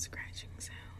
scratching sound.